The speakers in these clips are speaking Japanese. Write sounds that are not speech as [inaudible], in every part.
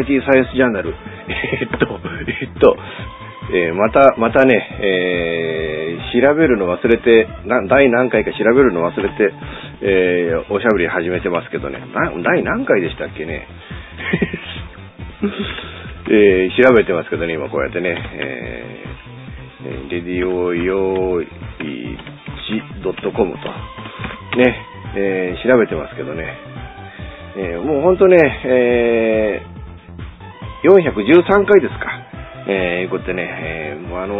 イティサイエンスジャーナル。[laughs] え、っと、え、っと、えー、また、またね、えー、調べるの忘れて、な、第何回か調べるの忘れて、えー、おしゃべり始めてますけどね、第何回でしたっけね。[laughs] えー、調べてますけどね、今こうやってね、えー、レディオヨイチ .com と、ね、えー、調べてますけどね、えー、もうほんとね、えー、413回ですか。えー、こうやってね、えー、もうあの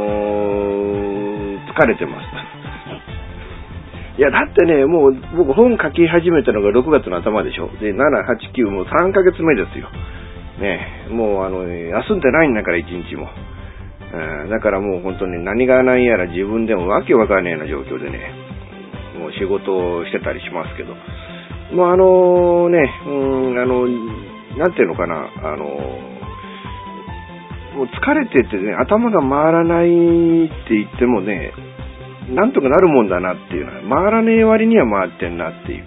ー、疲れてます。いや、だってね、もう僕本書き始めたのが6月の頭でしょ。で、7、8、9、もう3ヶ月目ですよ。ね、もうあの、休んでないんだから1日も。だからもう本当に何がないやら自分でもわけわかんないような状況でね、もう仕事をしてたりしますけど。もうあのね、うん、あの、なんていうのかな、あの、もう疲れててね、頭が回らないって言ってもね、なんとかなるもんだなっていうのは、回らねえ割には回ってんなっていう。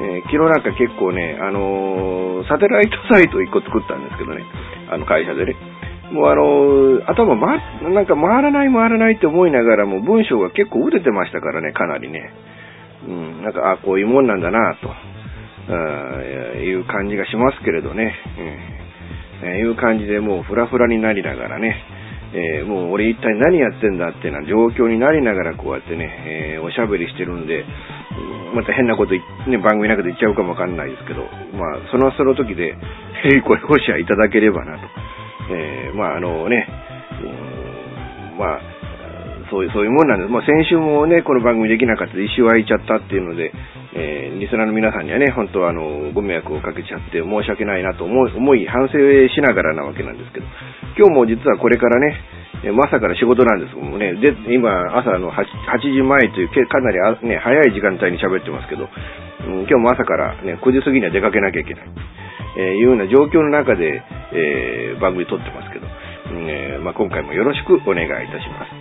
えー、昨日なんか結構ね、あのー、サテライトサイト1個作ったんですけどね、あの会社でね。もうあのー、頭回、なんか回らない回らないって思いながらも文章が結構打ててましたからね、かなりね。うん、なんか、あ、こういうもんなんだなと、いう感じがしますけれどね。うんえいう感じでもうフラフラになりながらね、えー、もう俺一体何やってんだっていうような状況になりながらこうやってね、えー、おしゃべりしてるんで、また変なことね、番組の中で言っちゃうかもわかんないですけど、まあ、そのその時で、へ [laughs] い、これ、ご視聴いただければなと。えー、まあ、あのね、まあ、そういう、そういうもんなんです。まあ、先週もね、この番組できなかったで、一周空いちゃったっていうので、えー、リスナーの皆さんにはね、本当はあの、ご迷惑をかけちゃって申し訳ないなと思い、思い、反省しながらなわけなんですけど、今日も実はこれからね、えまさから仕事なんですもんね。で、今、朝の 8, 8時前という、かなりあ、ね、早い時間帯に喋ってますけど、うん、今日も朝からね、9時過ぎには出かけなきゃいけない。えー、いうような状況の中で、えー、番組撮ってますけど、うんえーまあ、今回もよろしくお願いいたします。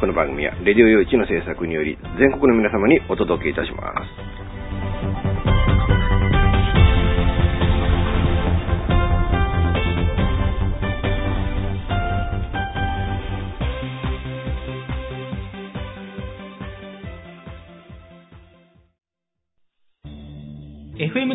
この番組は、レディオ用一の制作により、全国の皆様にお届けいたします。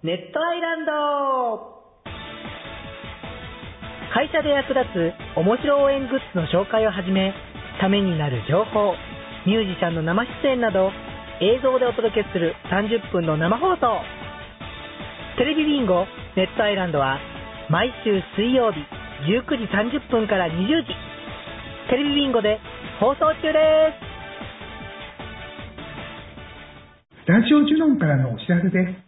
ネットアイランド会社で役立つ面白応援グッズの紹介をはじめ、ためになる情報、ミュージシャンの生出演など、映像でお届けする30分の生放送。テレビビンゴネットアイランドは、毎週水曜日19時30分から20時、テレビビンゴで放送中です。ラジオジュノンからのお知らせです。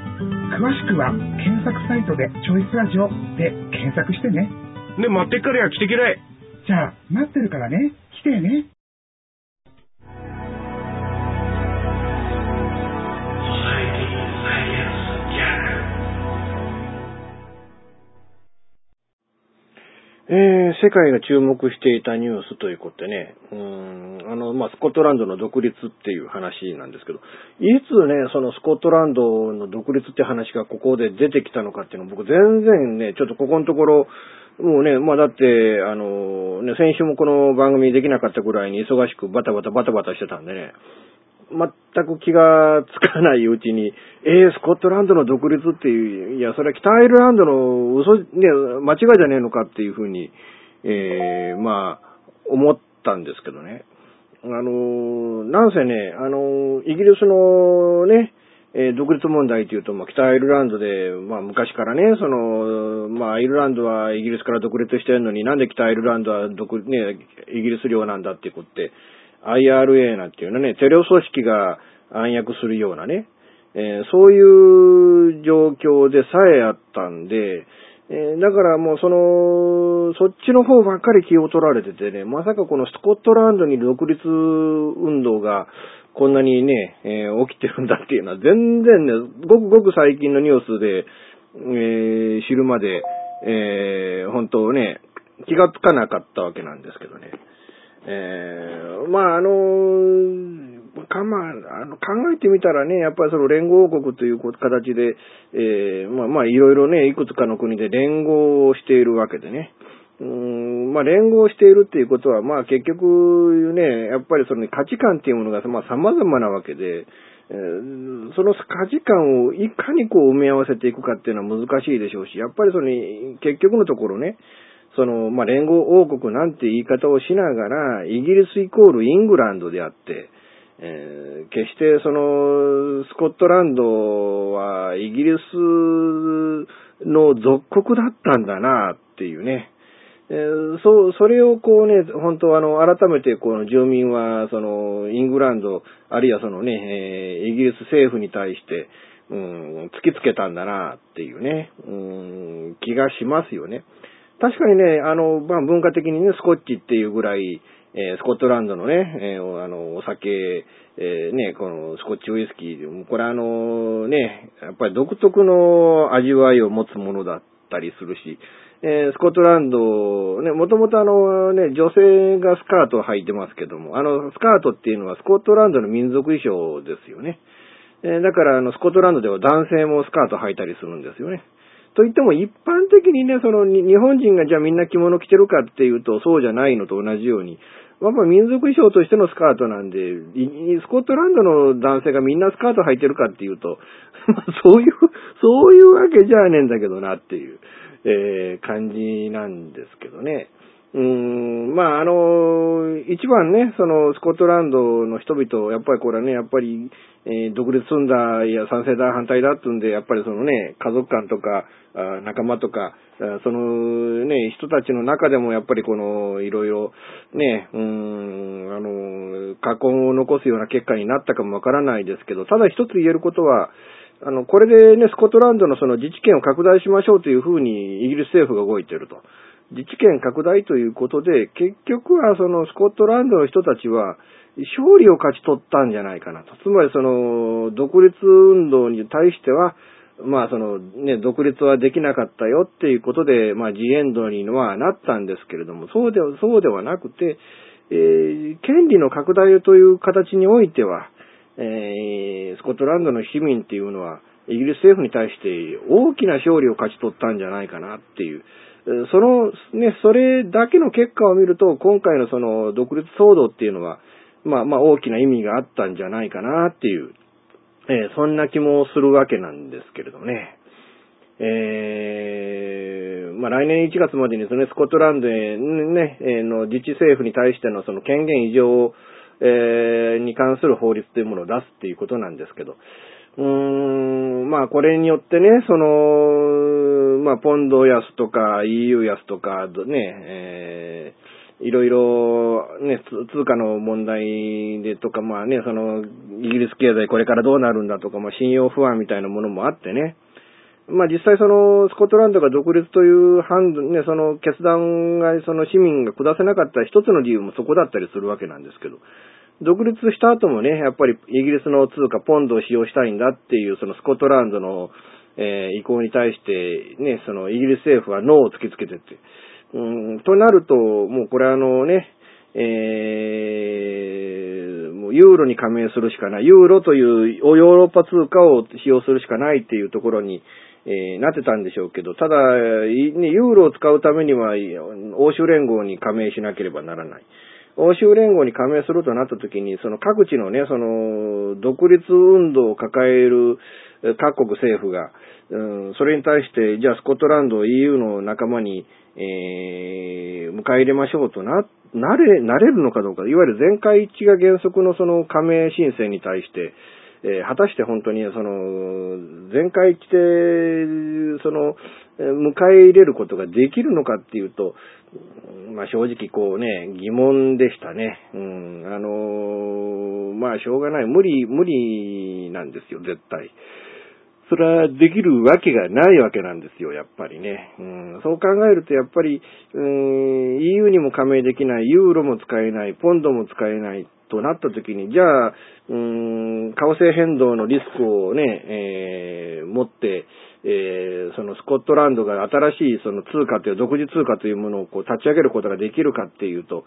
詳しくは検索サイトで「チョイスラジオ」で検索してね。ね待ってっからや来てきれ。じゃあ待ってるからね。来てねえー、世界が注目していたニュースということでね、うん、あの、まあ、スコットランドの独立っていう話なんですけど、いつね、そのスコットランドの独立って話がここで出てきたのかっていうの僕全然ね、ちょっとここのところ、もうね、まあだって、あの、ね、先週もこの番組できなかったぐらいに忙しくバタバタバタバタしてたんでね、全く気がつかないうちに、えー、スコットランドの独立っていう、いや、それは北アイルランドの嘘、ね、間違いじゃねえのかっていうふうに、えー、まあ、思ったんですけどね。あの、なんせね、あの、イギリスのね、えー、独立問題というと、まあ、北アイルランドで、まあ、昔からね、その、まあ、アイルランドはイギリスから独立してるのになんで北アイルランドは独、ね、イギリス領なんだっていうことで、IRA なんていうのね、テロ組織が暗躍するようなね、えー、そういう状況でさえあったんで、えー、だからもうその、そっちの方ばっかり気を取られててね、まさかこのスコットランドに独立運動がこんなにね、えー、起きてるんだっていうのは全然ね、ごくごく最近のニュースで、えー、知るまで、えー、本当ね、気がつかなかったわけなんですけどね。えー、まああのかまあ、の、考えてみたらね、やっぱりその連合王国という形で、えー、まあまあいろいろね、いくつかの国で連合をしているわけでね。うん、まあ連合しているっていうことは、まあ結局ね、やっぱりその価値観っていうものが、まあ様々なわけで、え、その価値観をいかにこう埋め合わせていくかっていうのは難しいでしょうし、やっぱりその、結局のところね、その、まあ、連合王国なんて言い方をしながら、イギリスイコールイングランドであって、えー、決してその、スコットランドはイギリスの属国だったんだなっていうね。えー、そう、それをこうね、本当あの、改めてこの住民は、その、イングランド、あるいはそのね、えー、イギリス政府に対して、うん、突きつけたんだなっていうね、うん、気がしますよね。確かにね、あの、まあ、文化的にね、スコッチっていうぐらい、えー、スコットランドのね、えー、あの、お酒、えー、ね、このスコッチウイスキー、これあの、ね、やっぱり独特の味わいを持つものだったりするし、えー、スコットランド、ね、もともとあのね、女性がスカートを履いてますけども、あの、スカートっていうのはスコットランドの民族衣装ですよね。えー、だからあの、スコットランドでは男性もスカート履いたりするんですよね。といっても一般的にね、その日本人がじゃあみんな着物着てるかっていうとそうじゃないのと同じように、やっぱ民族衣装としてのスカートなんで、スコットランドの男性がみんなスカート履いてるかっていうと、[laughs] そういう、そういうわけじゃねえんだけどなっていう、えー、感じなんですけどね。うーん、まあ、あの、一番ね、その、スコットランドの人々、やっぱりこれはね、やっぱり、えー、独立すんだ、いや、賛成だ、反対だってんで、やっぱりそのね、家族間とか、あ仲間とか、そのね、人たちの中でもやっぱりこの、いろいろ、ね、うん、あの、過去を残すような結果になったかもわからないですけど、ただ一つ言えることは、あの、これでね、スコットランドのその自治権を拡大しましょうというふうにイギリス政府が動いていると。自治権拡大ということで、結局はそのスコットランドの人たちは、勝利を勝ち取ったんじゃないかなと。つまりその、独立運動に対しては、まあそのね、独立はできなかったよっていうことで、まあジエンドにはなったんですけれども、そうでは、そうではなくて、えー、権利の拡大という形においては、えー、スコットランドの市民っていうのは、イギリス政府に対して大きな勝利を勝ち取ったんじゃないかなっていう、その、ね、それだけの結果を見ると、今回のその独立騒動っていうのは、まあまあ大きな意味があったんじゃないかなっていう、えー、そんな気もするわけなんですけれどね。えー、まあ来年1月までにですね、スコットランドへね、え、の自治政府に対してのその権限異常、えー、に関する法律というものを出すっていうことなんですけど、うーん、まあこれによってね、その、まあポンド安とか EU 安とか、ね、えー、いろいろね、通貨の問題でとか、まあね、その、イギリス経済これからどうなるんだとか、まあ信用不安みたいなものもあってね、まあ実際その、スコットランドが独立という判断、ね、その決断が、その市民が下せなかった一つの理由もそこだったりするわけなんですけど、独立した後もね、やっぱりイギリスの通貨ポンドを使用したいんだっていう、そのスコットランドの、えー、意向に対して、ね、そのイギリス政府はノーを突きつけてって。うん、となると、もうこれあのね、えー、もうユーロに加盟するしかない。ユーロというヨーロッパ通貨を使用するしかないっていうところに、えー、なってたんでしょうけど、ただ、ユーロを使うためには、欧州連合に加盟しなければならない。欧州連合に加盟するとなった時に、その各地のね、その、独立運動を抱える各国政府が、うん、それに対して、じゃあスコットランドを EU の仲間に、えー、迎え入れましょうとな、なれ、なれるのかどうか、いわゆる全会一致が原則のその加盟申請に対して、えー、果たして本当にその、全会一致で、その、迎え入れることができるのかっていうと、まあ正直こうね、疑問でしたね。うん、あのー、まあしょうがない。無理、無理なんですよ、絶対。それはできるわけがないわけなんですよ、やっぱりね。うん、そう考えると、やっぱり、うん、EU にも加盟できない、ユーロも使えない、ポンドも使えないとなった時に、じゃあ、うん、為替変動のリスクをね、えー、持って、えー、そのスコットランドが新しいその通貨という独自通貨というものをこう立ち上げることができるかっていうと、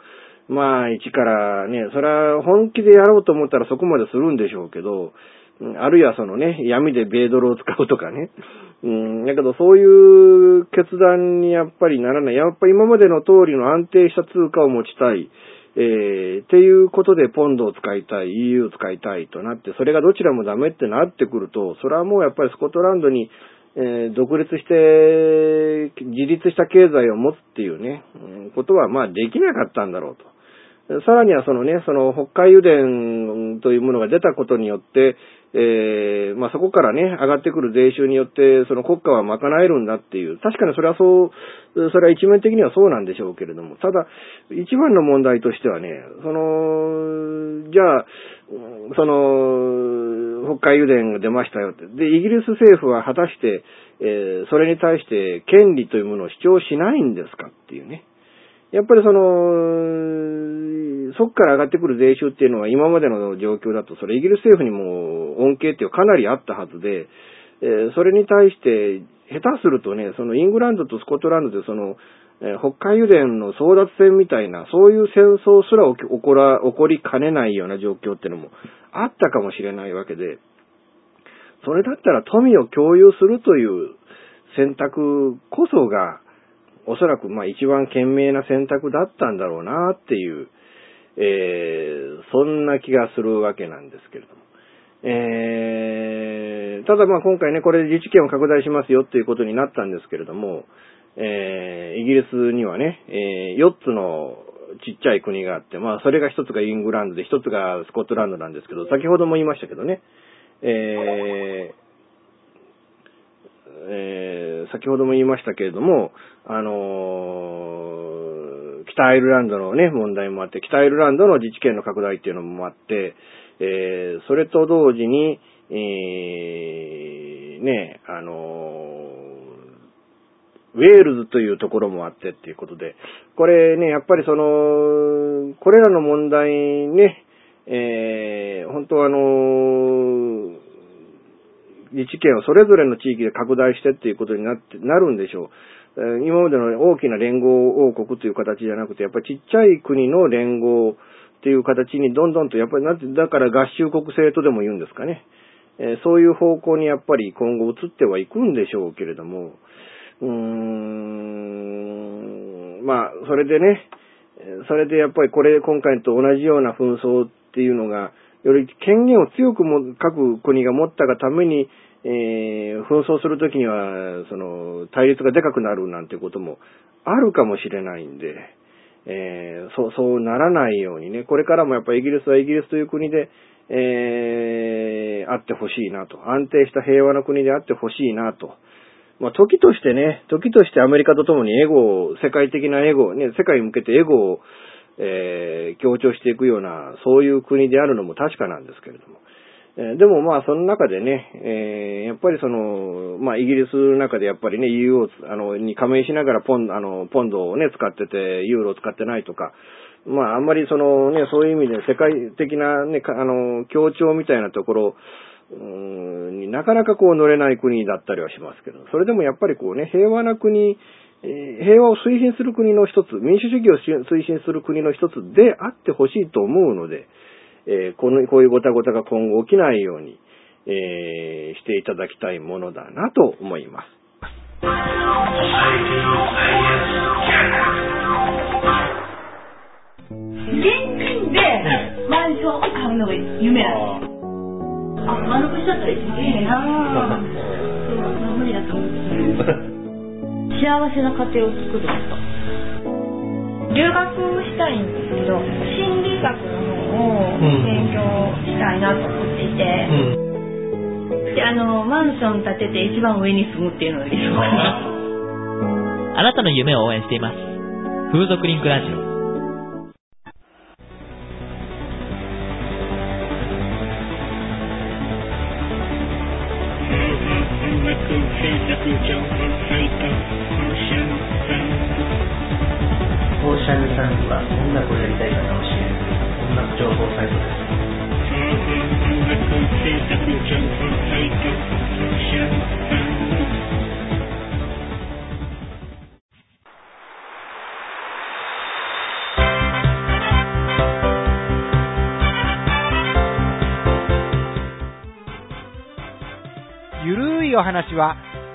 まあ、一からね、それは本気でやろうと思ったらそこまでするんでしょうけど、あるいはそのね、闇で米ドルを使うとかね。うん、だけどそういう決断にやっぱりならない。やっぱり今までの通りの安定した通貨を持ちたい。えー、っていうことでポンドを使いたい、EU を使いたいとなって、それがどちらもダメってなってくると、それはもうやっぱりスコットランドに、えー、独立して、自立した経済を持つっていうね、ことはまあできなかったんだろうと。さらにはそのね、その北海油田というものが出たことによって、えー、まあそこからね、上がってくる税収によって、その国家は賄えるんだっていう、確かにそれはそう、それは一面的にはそうなんでしょうけれども、ただ、一番の問題としてはね、その、じゃあ、その、北海油田が出ましたよって。で、イギリス政府は果たして、えー、それに対して権利というものを主張しないんですかっていうね。やっぱりその、そこから上がってくる税収っていうのは今までの状況だと、それイギリス政府にも恩恵っていうかなりあったはずで、え、それに対して、下手するとね、そのイングランドとスコットランドでその、え、北海油田の争奪戦みたいな、そういう戦争すら起こら、起こりかねないような状況っていうのもあったかもしれないわけで、それだったら富を共有するという選択こそが、おそらくまあ一番賢明な選択だったんだろうなっていう、えー、そんな気がするわけなんですけれども。えー、ただまあ今回ね、これで自治権を拡大しますよっていうことになったんですけれども、えー、イギリスにはね、えー、4つのちっちゃい国があって、まあそれが1つがイングランドで1つがスコットランドなんですけど、先ほども言いましたけどね、えー、えー、先ほども言いましたけれども、あのー、北アイルランドのね、問題もあって、北アイルランドの自治権の拡大っていうのもあって、えー、それと同時に、えー、ね、あのウェールズというところもあってっていうことで、これね、やっぱりその、これらの問題ね、えー、本当あの自治権をそれぞれの地域で拡大してっていうことになって、なるんでしょう。今までの大きな連合王国という形じゃなくて、やっぱりちっちゃい国の連合っていう形にどんどんと、やっぱりなんて、だから合衆国制とでも言うんですかね。え、そういう方向にやっぱり今後移ってはいくんでしょうけれども、うーん、まあ、それでね、それでやっぱりこれ、今回と同じような紛争っていうのが、より権限を強くも各国が持ったがために、えー、紛争するときには、その、対立がでかくなるなんてこともあるかもしれないんで、えー、そう、そうならないようにね、これからもやっぱりイギリスはイギリスという国で、えー、あってほしいなと。安定した平和な国であってほしいなと。まあ、時としてね、時としてアメリカとともにエゴを、世界的なエゴね、世界に向けてエゴを、えー、強調していくような、そういう国であるのも確かなんですけれども。えー、でもまあ、その中でね、えー、やっぱりその、まあ、イギリスの中でやっぱりね、EU を、あの、に加盟しながらポン、あの、ポンドをね、使ってて、ユーロを使ってないとか、まあ、あんまりそのね、そういう意味で世界的なね、あの、協調みたいなところ、になかなかこう乗れない国だったりはしますけど、それでもやっぱりこうね、平和な国、平和を推進する国の一つ、民主主義を推進する国の一つであってほしいと思うので、えー、この、こういうごたごたが今後起きないように、えー、していただきたいものだなと思います。元マンションを買うのが夢なんですあ、丸腰だったらいいなぁ。そう、まあ、無理だと思う。[laughs] 幸せな家庭を作ること。留学したいんですけど、心理学の方を勉強したいなと思っていて、で、あの、マンション建てて一番上に住むっていうのが理想かな。あ [laughs] なたの夢を応援しています。風俗リンクラジオ。オ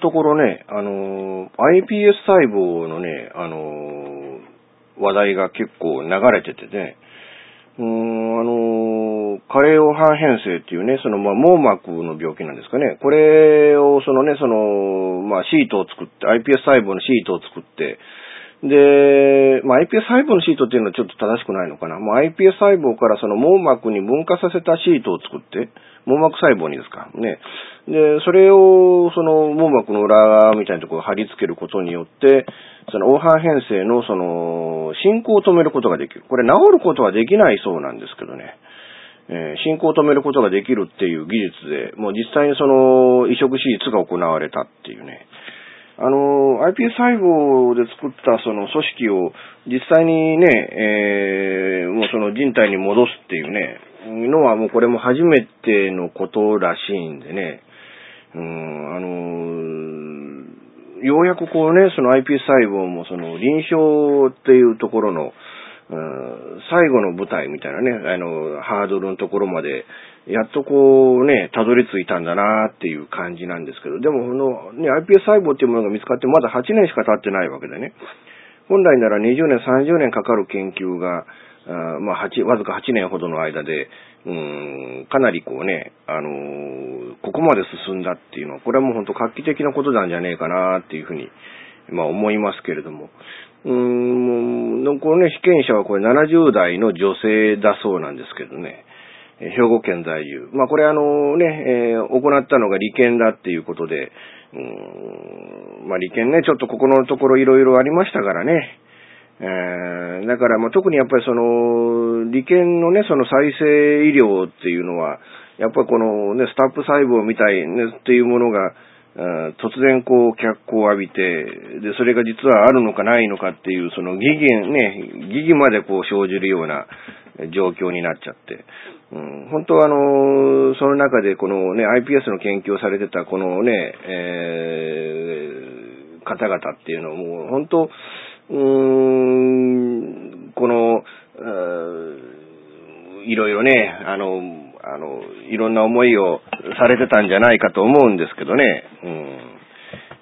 ところね、あの、iPS 細胞のね、あの、話題が結構流れててね、うーん、あのー、加齢黄斑変性っていうね、その、まあ、網膜の病気なんですかね。これを、そのね、その、まあ、シートを作って、iPS 細胞のシートを作って、で、まあ、iPS 細胞のシートっていうのはちょっと正しくないのかな。まあ、iPS 細胞からその網膜に分化させたシートを作って、網膜細胞にですか。ね。で、それを、その網膜の裏みたいなところを貼り付けることによって、その黄斑変性のその、進行を止めることができる。これ治ることはできないそうなんですけどね。え進行を止めることができるっていう技術で、もう実際にその移植手術が行われたっていうね。あの、iPS 細胞で作ったその組織を実際にね、えーもうその人体に戻すっていうね、のはもうこれも初めてのことらしいんでね、うん、あの、ようやくこうね、その iPS 細胞もその臨床っていうところの、うん最後の舞台みたいなね、あの、ハードルのところまで、やっとこうね、たどり着いたんだなっていう感じなんですけど、でもこのね、iPS 細胞っていうものが見つかってまだ8年しか経ってないわけでね、本来なら20年、30年かかる研究が、あまあ、8わずか8年ほどの間で、うん、かなりこうね、あのーここまで進んだっていうのは、これはもう本当画期的なことなんじゃねえかなっていうふうに、まあ思いますけれども。うーん、このね、被験者はこれ70代の女性だそうなんですけどね。兵庫県在住。まあこれあのね、えー行ったのが利権だっていうことで、うん、まあ利権ね、ちょっとここのところいろいろありましたからね。えーだから、まあ、特にやっぱりその、利権のね、その再生医療っていうのは、やっぱりこのね、スタップ細胞みたいね、っていうものが、突然こう脚光を浴びて、で、それが実はあるのかないのかっていう、その疑義ね、疑義までこう生じるような状況になっちゃって、うん、本当はあの、その中でこのね、iPS の研究をされてたこのね、えー方々っていうのも本当、うーん、この、いろいろね、あの、あの、いろんな思いをされてたんじゃないかと思うんですけどね。う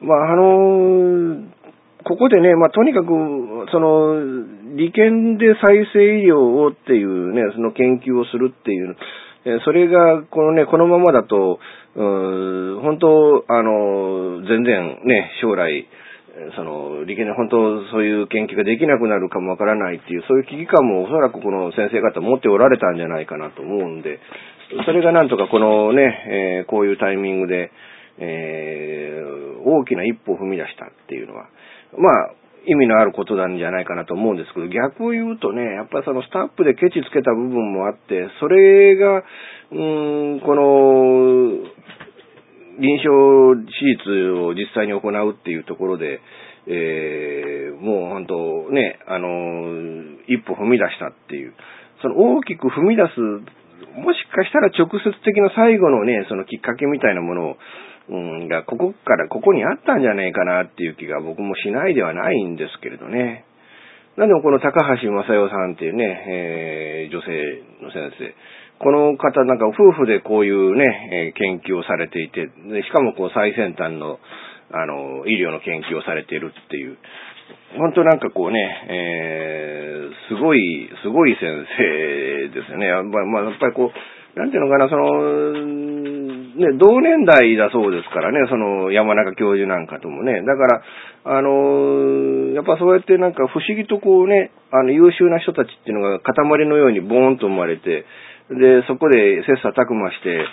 ん。まあ、あの、ここでね、まあ、とにかく、その、利権で再生医療をっていうね、その研究をするっていう、それが、このね、このままだと、本当、あの、全然ね、将来、その、利権で本当そういう研究ができなくなるかもわからないっていう、そういう危機感もおそらくこの先生方持っておられたんじゃないかなと思うんで、それがなんとかこのね、えーこういうタイミングで、えー大きな一歩を踏み出したっていうのは、まあ、意味のあることなんじゃないかなと思うんですけど、逆を言うとね、やっぱりそのスタップでケチつけた部分もあって、それが、うーん、この、臨床手術を実際に行うっていうところで、えー、もう本当ね、あの、一歩踏み出したっていう、その大きく踏み出す、もしかしたら直接的な最後のね、そのきっかけみたいなものを、うん、が、ここからここにあったんじゃないかなっていう気が僕もしないではないんですけれどね。なんでもこの高橋正代さんっていうね、えー、女性の先生。この方なんか夫婦でこういうね、え、研究をされていて、しかもこう最先端の、あの、医療の研究をされているっていう、本当なんかこうね、えー、すごい、すごい先生ですよね。まあ、まあ、やっぱりこう、なんていうのかな、その、ね、同年代だそうですからね、その山中教授なんかともね。だから、あのやっぱそうやってなんか不思議とこうね、あの優秀な人たちっていうのが塊のようにボーンと生まれて、で、そこで切磋琢磨して、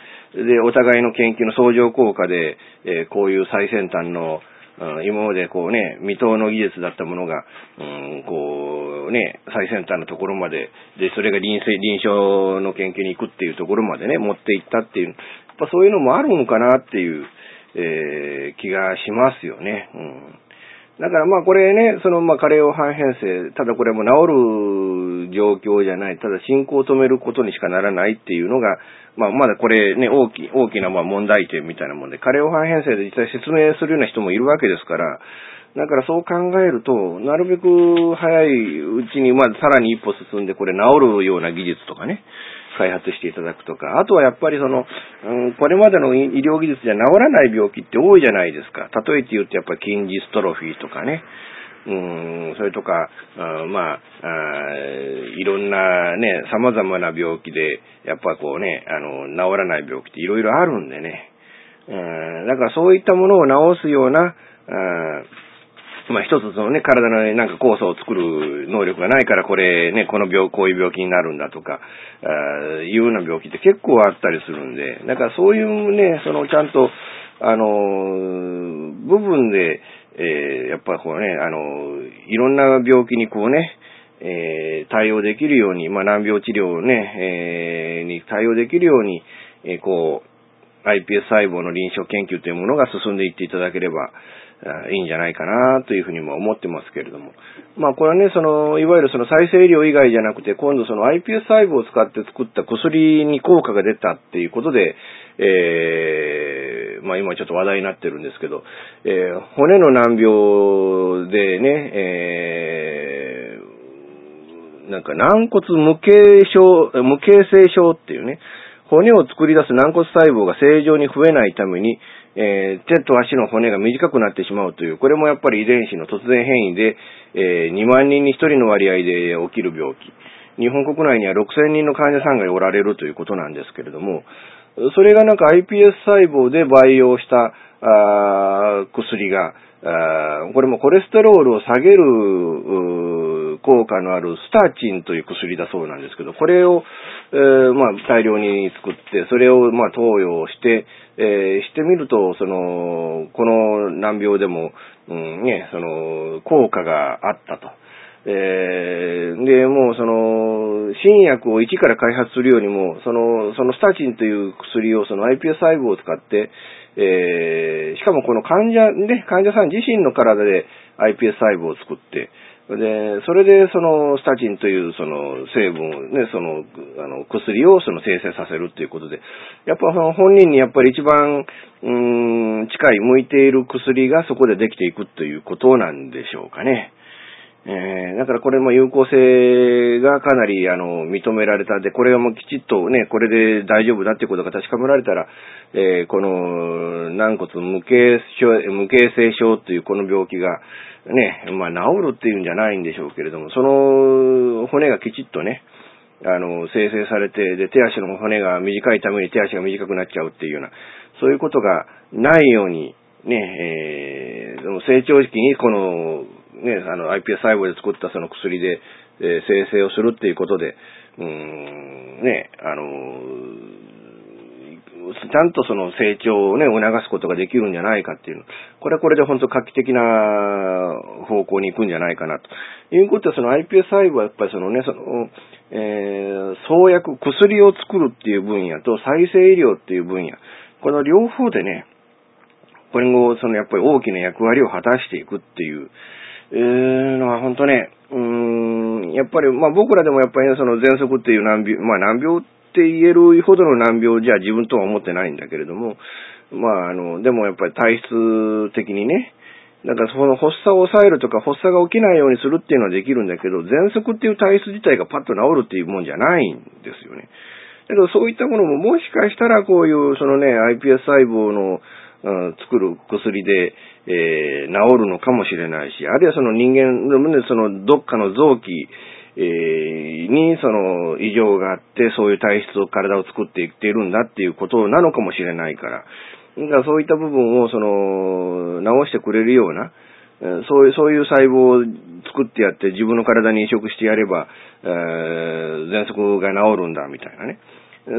で、お互いの研究の相乗効果で、えー、こういう最先端の、うん、今までこうね、未踏の技術だったものが、うん、こうね、最先端のところまで、で、それが臨臨床の研究に行くっていうところまでね、持っていったっていう、やっぱそういうのもあるのかなっていう、えー、気がしますよね。うんだからまあこれね、そのまあ加齢を半変性、ただこれも治る状況じゃない、ただ進行を止めることにしかならないっていうのが、まあまだこれね、大き大きなまあ問題点みたいなもんで、加齢を半変性で実際説明するような人もいるわけですから、だからそう考えると、なるべく早いうちに、まあさらに一歩進んでこれ治るような技術とかね、開発していただくとか、あとはやっぱりその、うん、これまでの医療技術じゃ治らない病気って多いじゃないですか。例えて言うとやっぱり筋ジストロフィーとかね、うん、それとか、あまああ、いろんなね、様々な病気で、やっぱこうね、あの、治らない病気っていろいろあるんでね。うん、だからそういったものを治すような、あまあ一つそのね、体のなんか酵素を作る能力がないからこれね、この病、こういう病気になるんだとか、あいうような病気って結構あったりするんで、だからそういうね、そのちゃんと、あの、部分で、えー、やっぱこうね、あの、いろんな病気にこうね、えー、対応できるように、まあ難病治療ね、えー、に対応できるように、えー、こう、iPS 細胞の臨床研究というものが進んでいっていただければ、いいんじゃないかなというふうにも思ってますけれども。まあこれはね、その、いわゆるその再生医療以外じゃなくて、今度その iPS 細胞を使って作った薬に効果が出たっていうことで、えー、まあ今ちょっと話題になってるんですけど、えー、骨の難病でね、えー、なんか軟骨無形症、無形性症っていうね、骨を作り出す軟骨細胞が正常に増えないために、えー、手と足の骨が短くなってしまうという、これもやっぱり遺伝子の突然変異で、えー、2万人に1人の割合で起きる病気。日本国内には6000人の患者さんがおられるということなんですけれども、それがなんか iPS 細胞で培養したあ薬が、これもコレステロールを下げる効果のあるスターチンという薬だそうなんですけど、これを、えー、まあ、大量に作って、それをまあ投与して、えー、してみると、その、この難病でも、うんね、その、効果があったと。えー、で、もうその、新薬を一から開発するよりも、その、そのスタチンという薬をその iPS 細胞を使って、えー、しかもこの患者、ね、患者さん自身の体で iPS 細胞を作って、で、それでそのスタチンというその成分をね、その、あの、薬をその生成させるっていうことで、やっぱその本人にやっぱり一番、うーん、近い、向いている薬がそこでできていくということなんでしょうかね。えー、だからこれも有効性がかなり、あの、認められた。で、これはもうきちっとね、これで大丈夫だってことが確かめられたら、えー、この、軟骨無形症、無形性症というこの病気が、ね、まあ治るっていうんじゃないんでしょうけれども、その骨がきちっとね、あの、生成されて、で、手足の骨が短いために手足が短くなっちゃうっていうような、そういうことがないように、ね、えー、成長期にこのね、あの、iPS 細胞で作ったその薬で、えー、生成をするっていうことで、うん、ね、あのちゃんとその成長をね、促すことができるんじゃないかっていうの。これはこれで本当画期的な方向に行くんじゃないかなと。いうことはその iPS 細胞はやっぱりそのね、その、えー、創薬、薬を作るっていう分野と再生医療っていう分野。この両方でね、今後、そのやっぱり大きな役割を果たしていくっていう、えー、のは本当ね、うーん、やっぱり、まあ僕らでもやっぱりね、その喘息っていう難病、まあ難病って言えるほどの難病じゃ自分とは思ってないんだけれども、まああの、でもやっぱり体質的にね、だかその発作を抑えるとか発作が起きないようにするっていうのはできるんだけど、喘息っていう体質自体がパッと治るっていうもんじゃないんですよね。だけどそういったものももしかしたらこういうそのね、iPS 細胞の、作る薬で、えー、治るのかもしれないし、あるいはその人間の、ね、そのどっかの臓器、えー、にその異常があって、そういう体質を体を作っていっているんだっていうことなのかもしれないから、だからそういった部分をその治してくれるような、そういう、そういう細胞を作ってやって自分の体に移植してやれば、えー、喘息が治るんだみたいなね。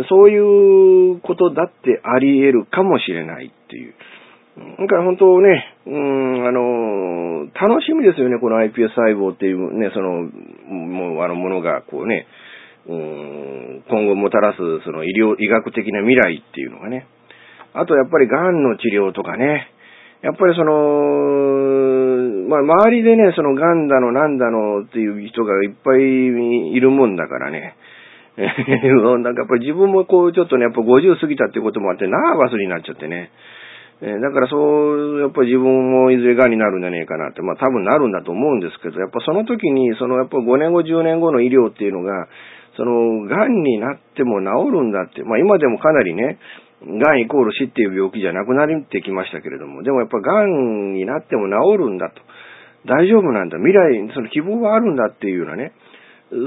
そういうことだってあり得るかもしれないっていう。だか本当ね、うん、あの、楽しみですよね、この iPS 細胞っていうね、その、もう、あのものが、こうね、うん、今後もたらす、その医療、医学的な未来っていうのがね。あとやっぱり癌の治療とかね、やっぱりその、まあ周りでね、その癌だのなんだのっていう人がいっぱいいるもんだからね。[laughs] なんかやっぱり自分もこうちょっとね、やっぱ50過ぎたっていうこともあってナーバスになっちゃってね。えだからそう、やっぱり自分もいずれ癌になるんじゃねえかなって、まあ多分なるんだと思うんですけど、やっぱその時に、そのやっぱ5年後、10年後の医療っていうのが、その、癌になっても治るんだって、まあ今でもかなりね、癌イコール死っていう病気じゃなくなってきましたけれども、でもやっぱ癌になっても治るんだと。大丈夫なんだ。未来、その希望があるんだっていうようなね、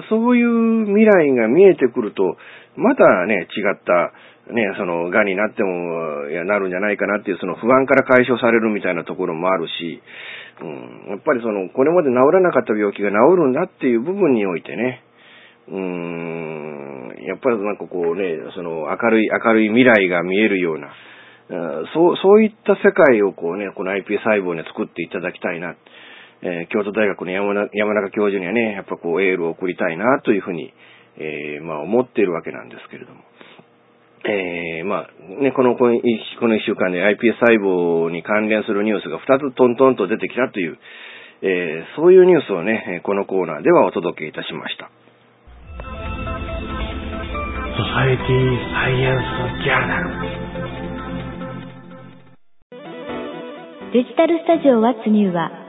そういう未来が見えてくると、またね、違った、ね、その、癌になっても、いや、なるんじゃないかなっていう、その不安から解消されるみたいなところもあるし、うん、やっぱりその、これまで治らなかった病気が治るんだっていう部分においてね、うーん、やっぱりなんかこうね、その明るい、明るい未来が見えるような、そう、そういった世界をこうね、この iPS 細胞に作っていただきたいな。えー、京都大学の山中山中教授にはね、やっぱこうエールを送りたいなというふうに、えー、まあ思っているわけなんですけれども。えー、まあ、ね、この、この一週間で iPS 細胞に関連するニュースが2つトントンと出てきたという、えー、そういうニュースをね、このコーナーではお届けいたしました。ソサエティサイエンスジャーナルデジタルスタジオワッツニューは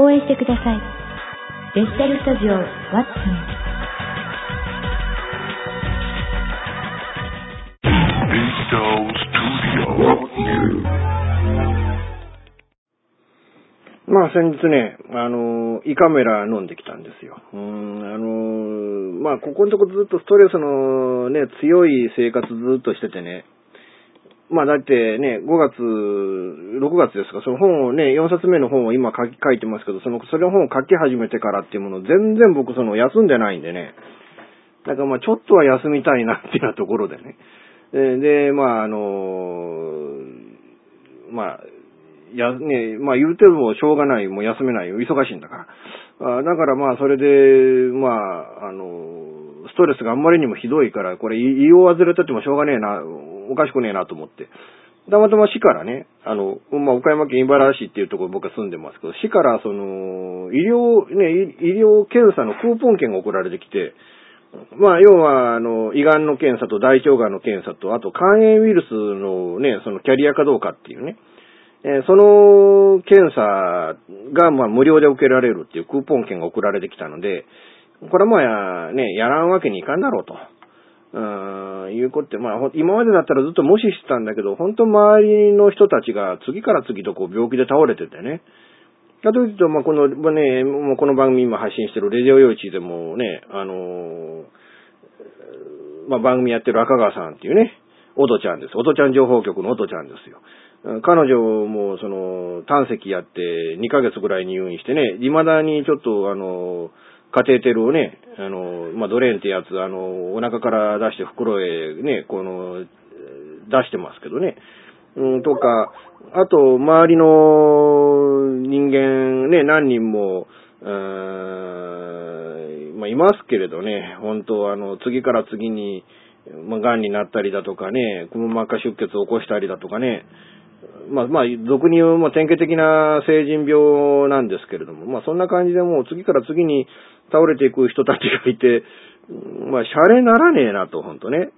応援してください。デジタルスタジオワッツンまあ先日ね、あの、胃カメラ飲んできたんですよ。うん、あの、まあここのとこずっとストレスのね、強い生活ずっとしててね、まあだってね、5月、6月ですか、その本をね、4冊目の本を今書き、書いてますけど、その、それの本を書き始めてからっていうもの全然僕その休んでないんでね、だからまあちょっとは休みたいなっていうようなところでね。で、まああの、まあ、や、ね、まあ言うてもしょうがない、もう休めないよ、忙しいんだから。あだからまあそれで、まあ、あの、ストレスがあんまりにもひどいから、これ胃を忘れててもしょうがねえな、おかしくねえなと思って。たまたま市からね、あの、まあ、岡山県茨城市っていうところ僕は住んでますけど、市からその、医療、ね、医療検査のクーポン券が送られてきて、まあ、要は、あの、胃がんの検査と大腸がんの検査と、あと肝炎ウイルスのね、そのキャリアかどうかっていうね、え、その検査が、まあ、無料で受けられるっていうクーポン券が送られてきたので、これはまあ、ね、やらんわけにいかんだろうと。うん、いうことって、まあ、今までだったらずっと無視してたんだけど、本当周りの人たちが次から次とこう病気で倒れててね。かというと、まあ、この、まあ、ね、もうこの番組今発信してるレディオ用地でもね、あの、まあ、番組やってる赤川さんっていうね、おとちゃんです。おとちゃん情報局のおとちゃんですよ。彼女も、その、胆石やって2ヶ月ぐらい入院してね、未だにちょっと、あの、カテーテルをね、あの、まあ、ドレーンってやつ、あの、お腹から出して袋へね、この、出してますけどね。うん、とか、あと、周りの人間ね、何人も、うーん、まあ、いますけれどね、本当あの、次から次に、まあ、癌になったりだとかね、くも膜下出血を起こしたりだとかね、まあ、まあ、俗に言う、まあ、典型的な成人病なんですけれども、まあ、そんな感じでもう次から次に倒れていく人たちがいて、まあ、シャレならねえなと、ほんとね。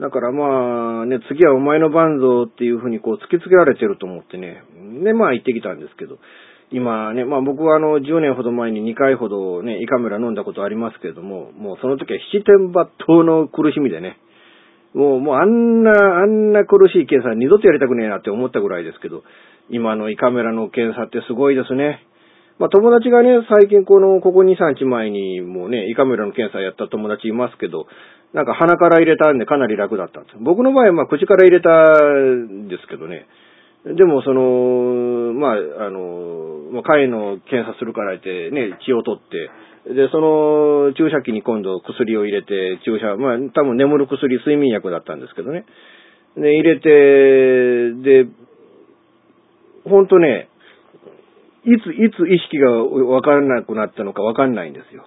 だからまあ、ね、次はお前の番ぞっていうふうにこう突きつけられてると思ってね。で、まあ行ってきたんですけど。今ね、まあ僕はあの10年ほど前に2回ほどね、胃カメラ飲んだことありますけれども、もうその時は七点抜刀の苦しみでね、もう、もうあんな、あんな苦しい検査二度とやりたくねえなって思ったぐらいですけど、今の胃カメラの検査ってすごいですね。まあ友達がね、最近この、ここ2、3日前にもうね、胃カメラの検査やった友達いますけど、なんか鼻から入れたんでかなり楽だったんです。僕の場合はまあ口から入れたんですけどね。でもその、まあ、あの、まあ、肺の検査するからってね、血を取って、で、その注射器に今度薬を入れて、注射、まあ、多分眠る薬、睡眠薬だったんですけどね。で、入れて、で、ほんとね、いつ、いつ意識がわからなくなったのかわかんないんですよ。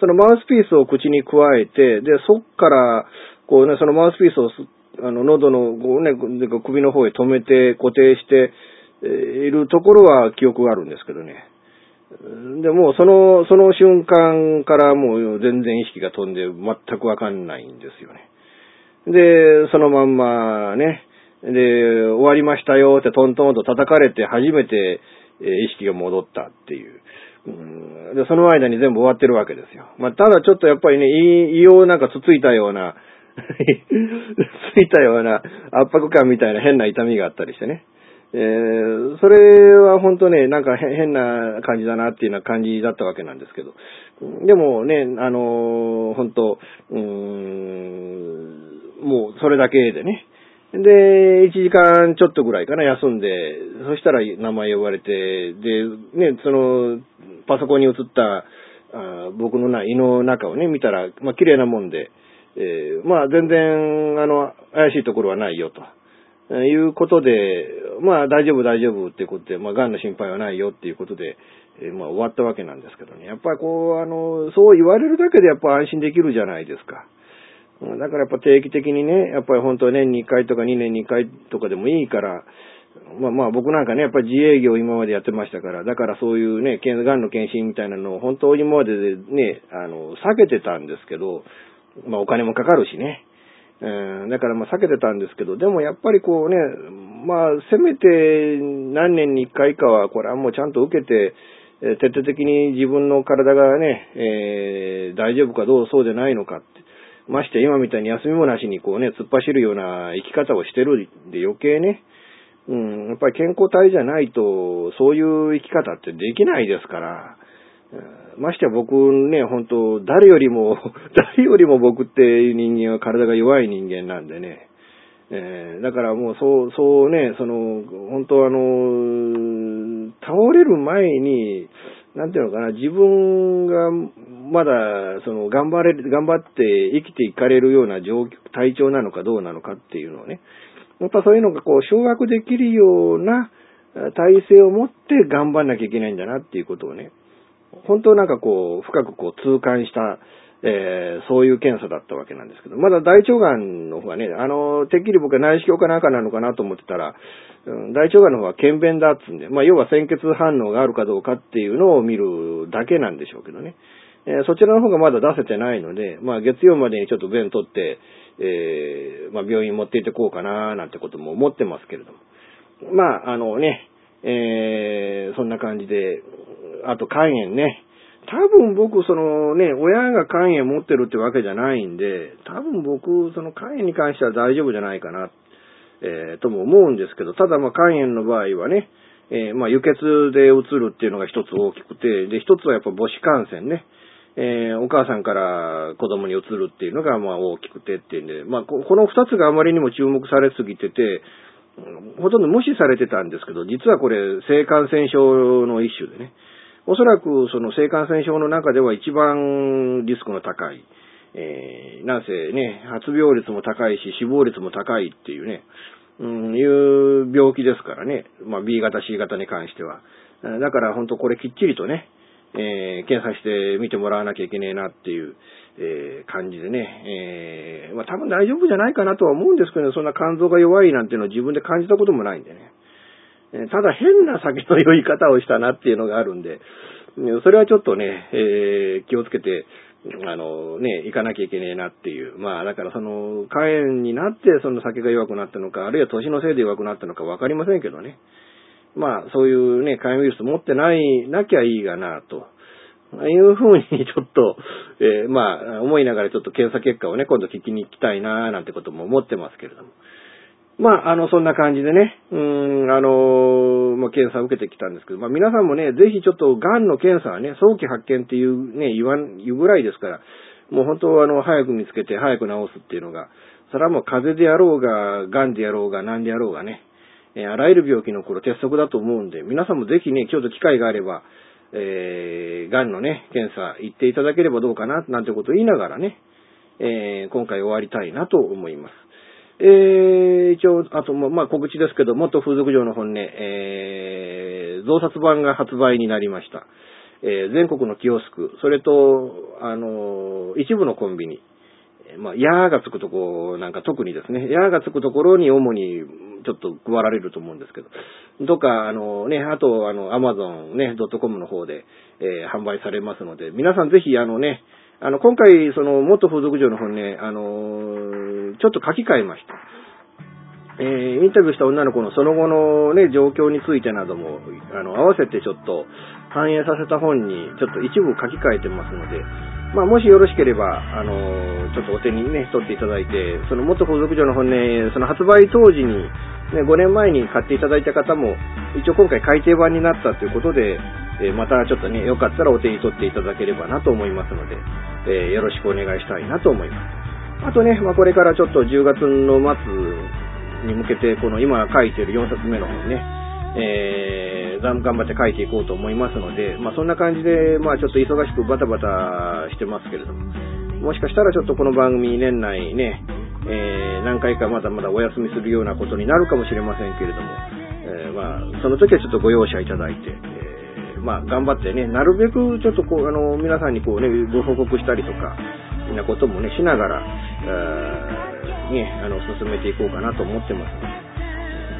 そのマウスピースを口に加えて、で、そっから、こうね、そのマウスピースを、あの、喉の、こうね、首の方へ止めて固定しているところは記憶があるんですけどね。で、もその、その瞬間からもう全然意識が飛んで全くわかんないんですよね。で、そのまんまね、で、終わりましたよってトントンと叩かれて初めてえ意識が戻ったっていう。で、その間に全部終わってるわけですよ。まあ、ただちょっとやっぱりね、胃をなんかつついたような [laughs] ついたような圧迫感みたいな変な痛みがあったりしてね。えー、それは本当ね、なんか変な感じだなっていうような感じだったわけなんですけど。でもね、あのー、本当、うーん、もうそれだけでね。で、1時間ちょっとぐらいかな、休んで、そしたら名前呼ばれて、で、ね、その、パソコンに映ったあ僕のな胃の中をね、見たら、まあ、綺麗なもんで、えー、まあ、全然、あの、怪しいところはないよと。いうことで、まあ大丈夫大丈夫っていうことで、まあ癌の心配はないよっていうことで、えー、まあ終わったわけなんですけどね。やっぱりこう、あの、そう言われるだけでやっぱ安心できるじゃないですか。だからやっぱ定期的にね、やっぱり本当は年に1回とか2年に1回とかでもいいから、まあまあ僕なんかね、やっぱり自営業今までやってましたから、だからそういうね、癌の検診みたいなのを本当今まででね、あの、避けてたんですけど、まあお金もかかるしね。うん、だからまあ避けてたんですけど、でもやっぱりこうね、まあせめて何年に一回かはこれはもうちゃんと受けて、徹底的に自分の体がね、えー、大丈夫かどうそうでないのかって。まして今みたいに休みもなしにこうね、突っ走るような生き方をしてるんで余計ね、うん、やっぱり健康体じゃないと、そういう生き方ってできないですから、まして僕ね、本当誰よりも、[laughs] 誰よりも僕って人間は体が弱い人間なんでね。えー、だからもうそう、そうね、その、本当あの、倒れる前に、なんていうのかな、自分がまだ、その、頑張れ、頑張って生きていかれるような状況、体調なのかどうなのかっていうのをね、やっぱそういうのがこう、掌握できるような体制を持って頑張んなきゃいけないんだなっていうことをね、本当なんかこう、深くこう痛感した、えー、そういう検査だったわけなんですけど、まだ大腸がんの方はね、あの、てっきり僕は内視鏡かなんかなのかなと思ってたら、うん、大腸がんの方は検便だっつんで、まあ要は鮮血反応があるかどうかっていうのを見るだけなんでしょうけどね。えー、そちらの方がまだ出せてないので、まあ月曜までにちょっと便取って、えー、まあ病院持って行ってこうかななんてことも思ってますけれども。まあ、あのね、えー、そんな感じで、あと肝炎ね。多分僕、そのね、親が肝炎持ってるってわけじゃないんで、多分僕、その肝炎に関しては大丈夫じゃないかな、えー、とも思うんですけど、ただまあ肝炎の場合はね、えー、まあ輸血でうつるっていうのが一つ大きくて、で、一つはやっぱ母子感染ね。えー、お母さんから子供に移るっていうのがまあ大きくてっていうんで、まあこの二つがあまりにも注目されすぎてて、ほとんど無視されてたんですけど、実はこれ、性感染症の一種でね、おそらくその性感染症の中では一番リスクの高い、えー、なんせね、発病率も高いし、死亡率も高いっていうね、うん、いう病気ですからね。まあ B 型 C 型に関しては。だから本当これきっちりとね、えー、検査して見てもらわなきゃいけねえなっていう、えー、感じでね、えー、まあ多分大丈夫じゃないかなとは思うんですけど、そんな肝臓が弱いなんていうのを自分で感じたこともないんでね。ただ変な酒の酔い方をしたなっていうのがあるんで、それはちょっとね、えー、気をつけて、あのね、行かなきゃいけねえなっていう。まあだからその、肝炎になってその酒が弱くなったのか、あるいは年のせいで弱くなったのかわかりませんけどね。まあそういうね、肝炎ウイルス持ってない、なきゃいいがなと。いうふうにちょっと、えー、まあ思いながらちょっと検査結果をね、今度聞きに行きたいななんてことも思ってますけれども。まあ、あの、そんな感じでね、うん、あの、まあ、検査を受けてきたんですけど、まあ、皆さんもね、ぜひちょっと、癌の検査はね、早期発見っていうね、言わん、言うぐらいですから、もう本当、あの、早く見つけて、早く治すっていうのが、それはもう風邪であろうが、癌であろうが、何であろうがね、え、あらゆる病気の頃鉄則だと思うんで、皆さんもぜひね、今日と機会があれば、えー、癌のね、検査行っていただければどうかな、なんてことを言いながらね、えー、今回終わりたいなと思います。えー、一応、あと、まあ、告知ですけど、元風俗嬢の本音、えー、増刷版が発売になりました。えー、全国のキオスク、それと、あの、一部のコンビニ、まあ、ヤーがつくとこなんか特にですね、ヤーがつくところに主にちょっと配られると思うんですけど、とか、あのね、あと、あの、アマゾンね、ドットコムの方で、えー、販売されますので、皆さんぜひ、あのね、あの、今回、その、元風俗嬢の本ね、あのちょっと書き換えました。えー、インタビューした女の子のその後のね、状況についてなども、あの、合わせてちょっと反映させた本に、ちょっと一部書き換えてますので、まあ、もしよろしければ、あのちょっとお手にね、取っていただいて、その元風俗嬢の本ね、その発売当時に、ね、5年前に買っていただいた方も、一応今回改訂版になったということで、え、またちょっとね、よかったらお手に取っていただければなと思いますので、え、よろしくお願いしたいなと思います。あとね、まあ、これからちょっと10月の末に向けて、この今書いてる4冊目の本ね、えー、頑張って書いていこうと思いますので、まあ、そんな感じで、まあ、ちょっと忙しくバタバタしてますけれども、もしかしたらちょっとこの番組年内ね、えー、何回かまだまだお休みするようなことになるかもしれませんけれども、えー、まあ、その時はちょっとご容赦いただいて、まあ、頑張ってね、なるべくちょっとこう、あの、皆さんにこうね、ご報告したりとか、みんなこともね、しながら、ね、あの、進めていこうかなと思ってます。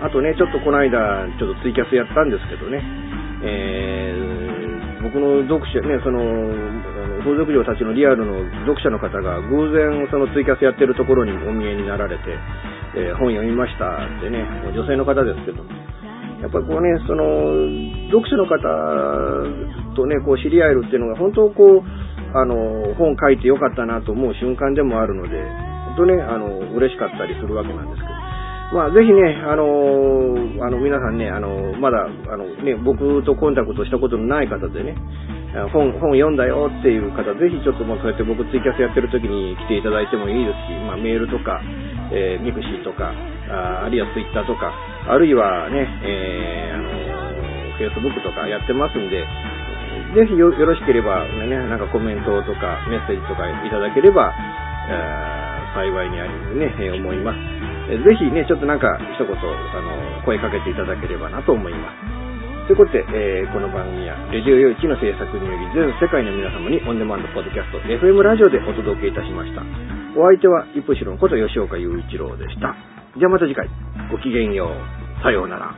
あとね、ちょっとこの間、ちょっとツイキャスやったんですけどね、えー、僕の読者、ね、その、あの風俗嬢たちのリアルの読者の方が偶然そのツイキャスやってるところにお見えになられて、えー、本読みましたってね、女性の方ですけど、やっぱりこうね、その、読書の方とね、こう知り合えるっていうのが本当こう、あの、本書いてよかったなと思う瞬間でもあるので、本当ね、あの、嬉しかったりするわけなんですけど。まあ、ぜひね、あの、あの、皆さんね、あの、まだ、あの、ね、僕とコンタクトしたことのない方でね、本、本読んだよっていう方、ぜひちょっともうそうやって僕ツイキャスやってる時に来ていただいてもいいですし、まあ、メールとか、えー、ミクシーとか、ああるいはツイッターとか、あるいはね、えー、あの、フェイスブックとかやってますんで、ぜひよろしければ、ね、なんかコメントとかメッセージとかいただければ、幸いにありねえ、思います。ぜひね、ちょっとなんか一言、あの、声かけていただければなと思います。ということで、えー、この番組は、レジオ用1の制作により、全世界の皆様にオンデマンドポッドキャスト、FM ラジオでお届けいたしました。お相手は、イプシロンこと吉岡雄一郎でした。じゃあまた次回、ごきげんよう。さようなら。